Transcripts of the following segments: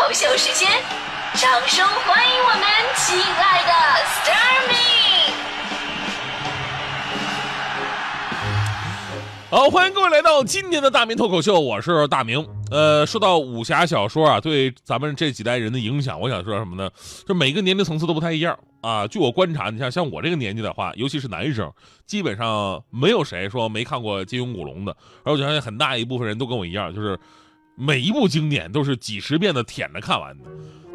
口秀时间，掌声欢迎我们亲爱的 s t a r m y 好，欢迎各位来到今天的大明脱口秀，我是大明。呃，说到武侠小说啊，对咱们这几代人的影响，我想说什么呢？就每个年龄层次都不太一样啊。据我观察，你像像我这个年纪的话，尤其是男生，基本上没有谁说没看过金庸、古龙的。而我相信很大一部分人都跟我一样，就是每一部经典都是几十遍的舔着看完的。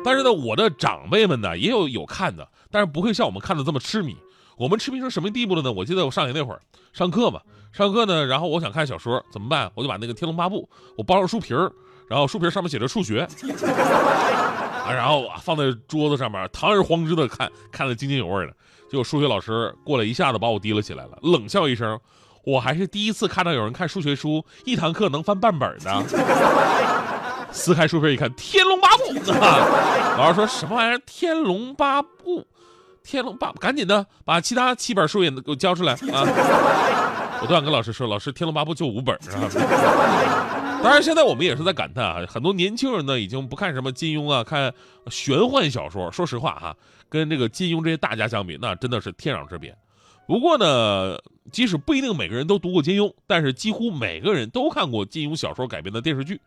但是呢，我的长辈们呢也有有看的，但是不会像我们看的这么痴迷。我们痴迷成什么地步了呢？我记得我上学那会儿上课嘛，上课呢，然后我想看小说怎么办？我就把那个《天龙八部》我包上书皮儿，然后书皮上面写着数学，啊，然后放在桌子上面，堂而皇之的看，看得津津有味的。结果数学老师过来一下子把我提了起来了，冷笑一声：“我还是第一次看到有人看数学书一堂课能翻半本的。”撕开书皮一看，《天龙八部》啊！老师说什么玩意儿？《天龙八部》。天龙八，赶紧的把其他七本书也给我交出来啊！我都想跟老师说，老师，《天龙八部》就五本啊。当然，现在我们也是在感叹啊，很多年轻人呢已经不看什么金庸啊，看玄幻小说。说实话哈，跟这个金庸这些大家相比，那真的是天壤之别。不过呢，即使不一定每个人都读过金庸，但是几乎每个人都看过金庸小说改编的电视剧。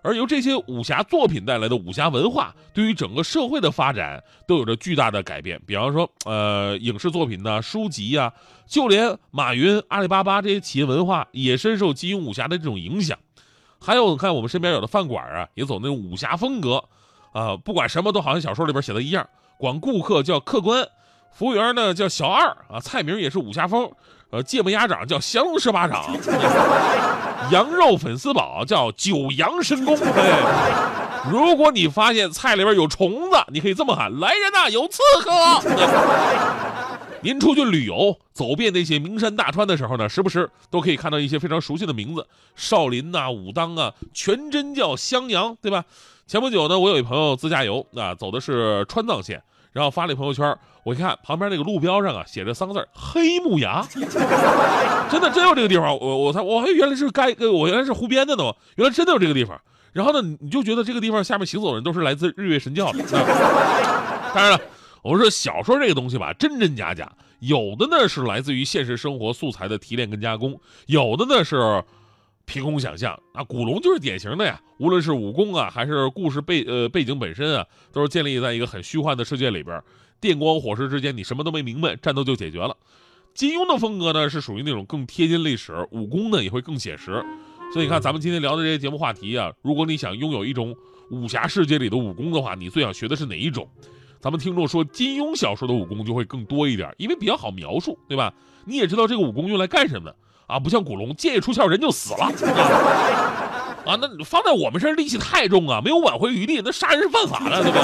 而由这些武侠作品带来的武侠文化，对于整个社会的发展都有着巨大的改变。比方说，呃，影视作品呢、书籍呀，就连马云、阿里巴巴这些企业文化也深受金庸武侠的这种影响。还有，看我们身边有的饭馆啊，也走那种武侠风格，啊，不管什么都好像小说里边写的一样，管顾客叫客官，服务员呢叫小二啊，菜名也是武侠风。呃，芥末鸭掌叫降龙十八掌，羊肉粉丝煲叫九阳神功。哎，如果你发现菜里边有虫子，你可以这么喊：来人呐，有刺客！您出去旅游，走遍那些名山大川的时候呢，时不时都可以看到一些非常熟悉的名字，少林呐、武当啊、全真教、襄阳，对吧？前不久呢，我有一朋友自驾游啊，走的是川藏线。然后发了一朋友圈，我一看旁边那个路标上啊，写着三个字黑木崖”，真的真有这个地方。我我才我还原来是该我原来是湖边的呢，原来真的有这个地方。然后呢，你就觉得这个地方下面行走的人都是来自日月神教的。当然了，我们说小说这个东西吧，真真假假，有的呢是来自于现实生活素材的提炼跟加工，有的呢是。凭空想象啊，古龙就是典型的呀。无论是武功啊，还是故事背呃背景本身啊，都是建立在一个很虚幻的世界里边。电光火石之间，你什么都没明白，战斗就解决了。金庸的风格呢，是属于那种更贴近历史，武功呢也会更写实。所以你看，咱们今天聊的这些节目话题啊，如果你想拥有一种武侠世界里的武功的话，你最想学的是哪一种？咱们听众说，金庸小说的武功就会更多一点，因为比较好描述，对吧？你也知道这个武功用来干什么。啊，不像古龙，剑一出鞘人就死了啊！那放在我们身上力气太重啊，没有挽回余地，那杀人是犯法的，对不对？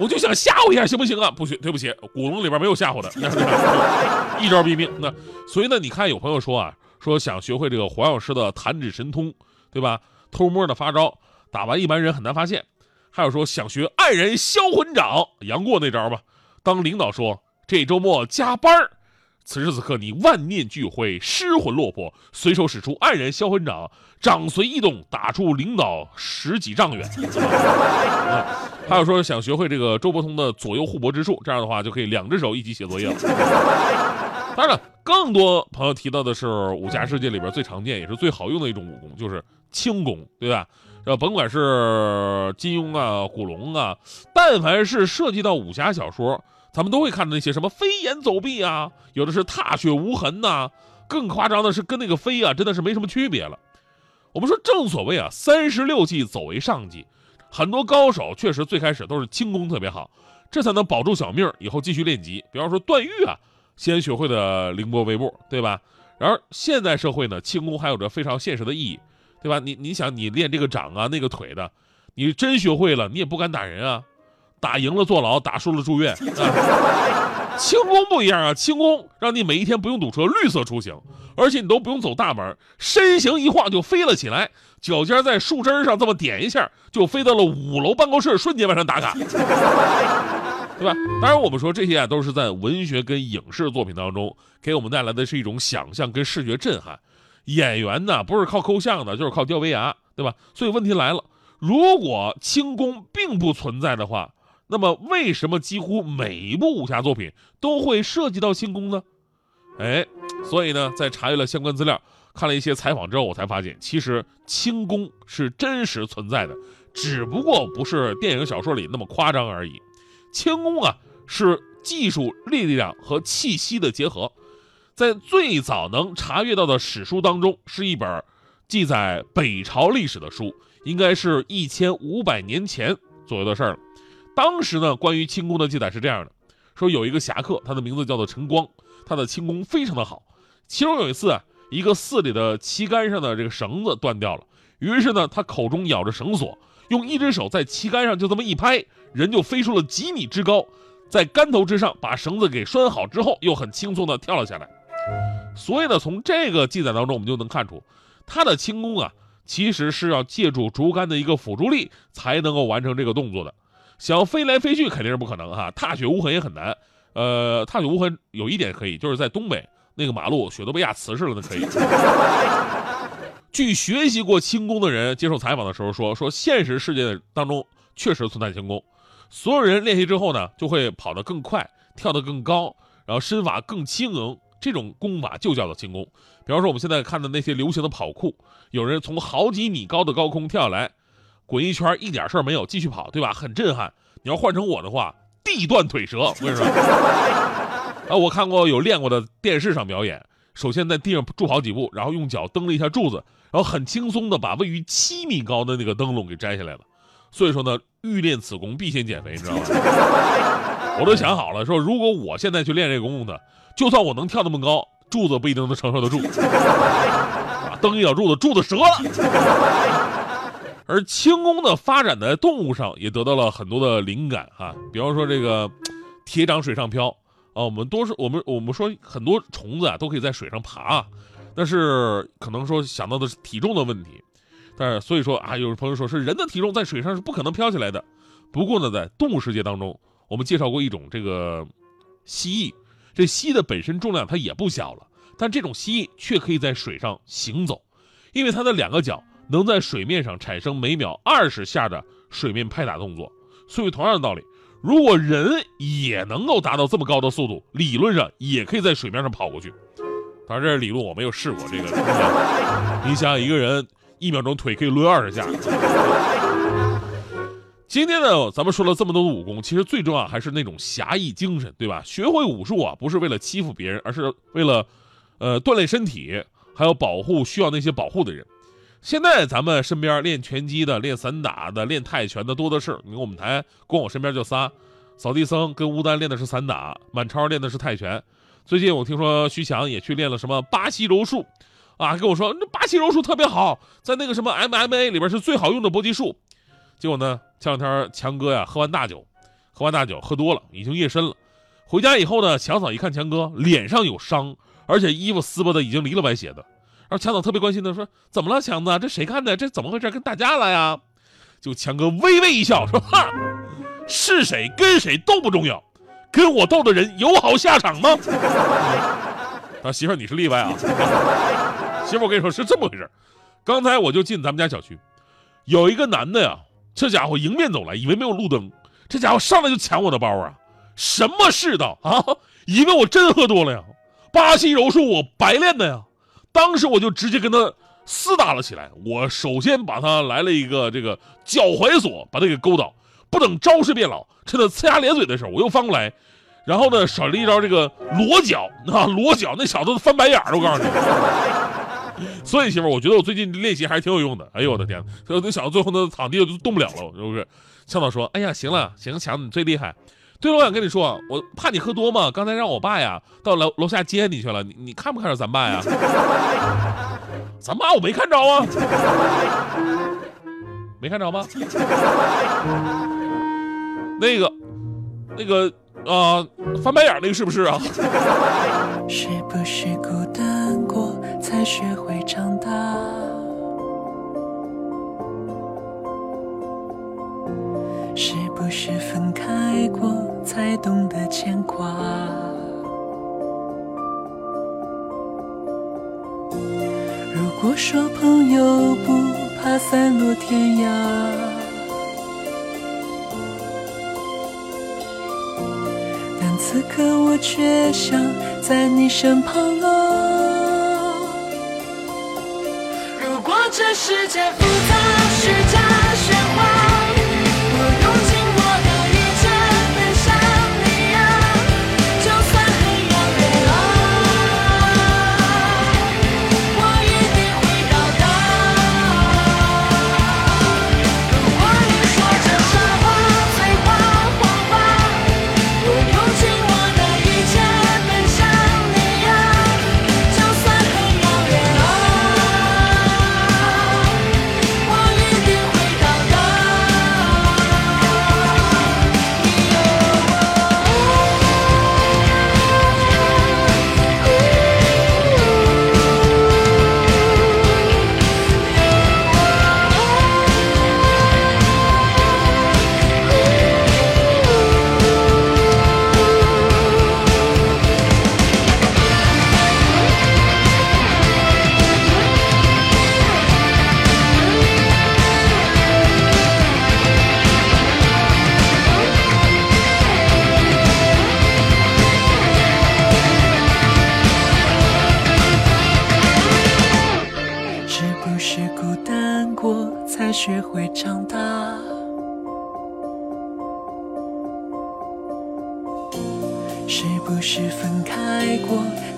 我就想吓唬一下，行不行啊？不行，对不起，古龙里边没有吓唬的，一招毙命。那所以呢，你看有朋友说啊，说想学会这个黄药师的弹指神通，对吧？偷摸的发招，打完一般人很难发现。还有说想学黯然销魂掌，杨过那招吧。当领导说这周末加班儿。此时此刻，你万念俱灰，失魂落魄，随手使出黯然销魂掌，掌随意动，打出领导十几丈远。还有说想学会这个周伯通的左右互搏之术，这样的话就可以两只手一起写作业了。当然了，更多朋友提到的是武侠世界里边最常见也是最好用的一种武功，就是轻功，对吧？呃，甭管是金庸啊、古龙啊，但凡是涉及到武侠小说。咱们都会看到那些什么飞檐走壁啊，有的是踏雪无痕呐，更夸张的是跟那个飞啊，真的是没什么区别了。我们说正所谓啊，三十六计走为上计，很多高手确实最开始都是轻功特别好，这才能保住小命，以后继续练级。比方说段誉啊，先学会的凌波微步，对吧？然而现在社会呢，轻功还有着非常现实的意义，对吧？你你想你练这个掌啊，那个腿的，你真学会了，你也不敢打人啊。打赢了坐牢，打输了住院。轻功不一样啊，轻功让你每一天不用堵车，绿色出行，而且你都不用走大门，身形一晃就飞了起来，脚尖在树枝上这么点一下，就飞到了五楼办公室，瞬间完成打卡，对吧？当然，我们说这些啊，都是在文学跟影视作品当中给我们带来的是一种想象跟视觉震撼。演员呢，不是靠抠像的，就是靠吊威亚，对吧？所以问题来了。如果轻功并不存在的话，那么为什么几乎每一部武侠作品都会涉及到轻功呢？哎，所以呢，在查阅了相关资料，看了一些采访之后，我才发现，其实轻功是真实存在的，只不过不是电影小说里那么夸张而已。轻功啊，是技术力量和气息的结合。在最早能查阅到的史书当中，是一本记载北朝历史的书，应该是一千五百年前左右的事儿了。当时呢，关于轻功的记载是这样的：说有一个侠客，他的名字叫做陈光。他的轻功非常的好，其中有一次啊，一个寺里的旗杆上的这个绳子断掉了，于是呢，他口中咬着绳索，用一只手在旗杆上就这么一拍，人就飞出了几米之高，在杆头之上把绳子给拴好之后，又很轻松的跳了下来。所以呢，从这个记载当中，我们就能看出，他的轻功啊，其实是要借助竹竿的一个辅助力才能够完成这个动作的，想飞来飞去肯定是不可能哈，踏雪无痕也很难。呃，踏雪无痕有一点可以，就是在东北那个马路，雪都被压瓷实了，那可以。据学习过轻功的人接受采访的时候说，说现实世界当中确实存在轻功，所有人练习之后呢，就会跑得更快，跳得更高，然后身法更轻盈，这种功法就叫做轻功。比方说我们现在看的那些流行的跑酷，有人从好几米高的高空跳下来，滚一圈一点事儿没有，继续跑，对吧？很震撼。你要换成我的话。地断腿折，我跟你说，啊，我看过有练过的电视上表演，首先在地上住好几步，然后用脚蹬了一下柱子，然后很轻松的把位于七米高的那个灯笼给摘下来了。所以说呢，欲练此功，必先减肥，你知道吗？我都想好了，说如果我现在去练这个功夫呢，就算我能跳那么高，柱子不一定能承受得住，蹬一脚柱子，柱子折了。而轻功的发展在动物上也得到了很多的灵感哈，比方说这个铁掌水上漂啊，我们都是我们我们说很多虫子啊都可以在水上爬，但是可能说想到的是体重的问题，但是所以说啊，有朋友说是人的体重在水上是不可能飘起来的。不过呢，在动物世界当中，我们介绍过一种这个蜥蜴，这蜥蜴的本身重量它也不小了，但这种蜥蜴却可以在水上行走，因为它的两个脚。能在水面上产生每秒二十下的水面拍打动作，所以同样的道理，如果人也能够达到这么高的速度，理论上也可以在水面上跑过去。当然这是理论，我没有试过这个。你想，一个人一秒钟腿可以抡二十下。今天呢，咱们说了这么多的武功，其实最重要还是那种侠义精神，对吧？学会武术啊，不是为了欺负别人，而是为了，呃，锻炼身体，还有保护需要那些保护的人。现在咱们身边练拳击的、练散打的、练泰拳的多的是。你看我们台光我身边就仨，扫地僧跟吴丹练的是散打，满超练的是泰拳。最近我听说徐强也去练了什么巴西柔术，啊，跟我说那巴西柔术特别好，在那个什么 MMA 里边是最好用的搏击术。结果呢，前两天强哥呀喝完大酒，喝完大酒喝多了，已经夜深了。回家以后呢，强嫂一看强哥脸上有伤，而且衣服撕巴的已经离了歪斜的。然后强嫂特别关心的说：“怎么了，强子？这谁干的？这怎么回事？跟打架了呀？”就强哥微微一笑说：“哈，是谁跟谁都不重要，跟我斗的人有好下场吗？”啊，媳妇你是例外啊！媳妇我跟你说是这么回事刚才我就进咱们家小区，有一个男的呀，这家伙迎面走来，以为没有路灯，这家伙上来就抢我的包啊！什么世道啊？以为我真喝多了呀？巴西柔术我白练的呀！当时我就直接跟他厮打了起来。我首先把他来了一个这个脚踝锁，把他给勾倒。不等招式变老，趁他呲牙咧嘴的时候，我又翻过来，然后呢，耍了一招这个裸脚啊，裸脚，那小子翻白眼儿，我告诉你。所以媳妇，我觉得我最近练习还是挺有用的。哎呦我的天，那小子最后那躺地上就动不了了，是不是？向导说：“哎呀，行了，行，强子你最厉害。”对了，我想跟你说，我怕你喝多嘛，刚才让我爸呀到楼楼下接你去了。你你看不看着咱爸呀？咱爸我没看着啊，没看着吗？那个，那个啊，翻白眼那个是不是啊？是不是孤单过才学会懂得牵挂。如果说朋友不怕散落天涯。但此刻我却想在你身旁啊。如果这世界不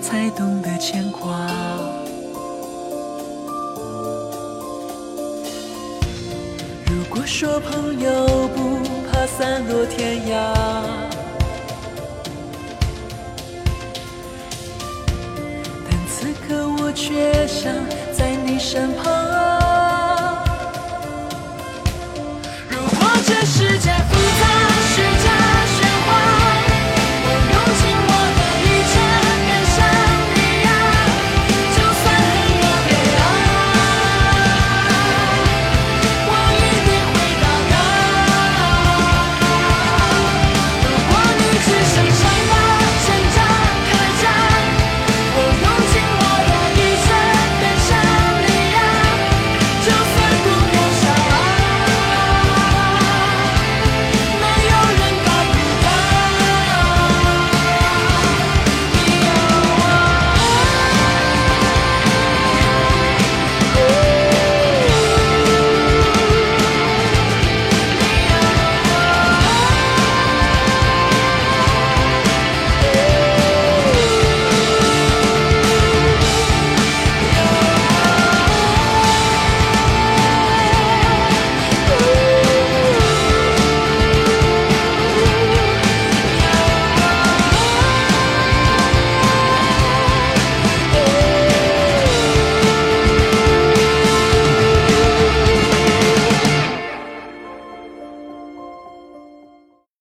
才懂得牵挂。如果说朋友不怕散落天涯。但此刻我却想在你身旁。如果这世界不。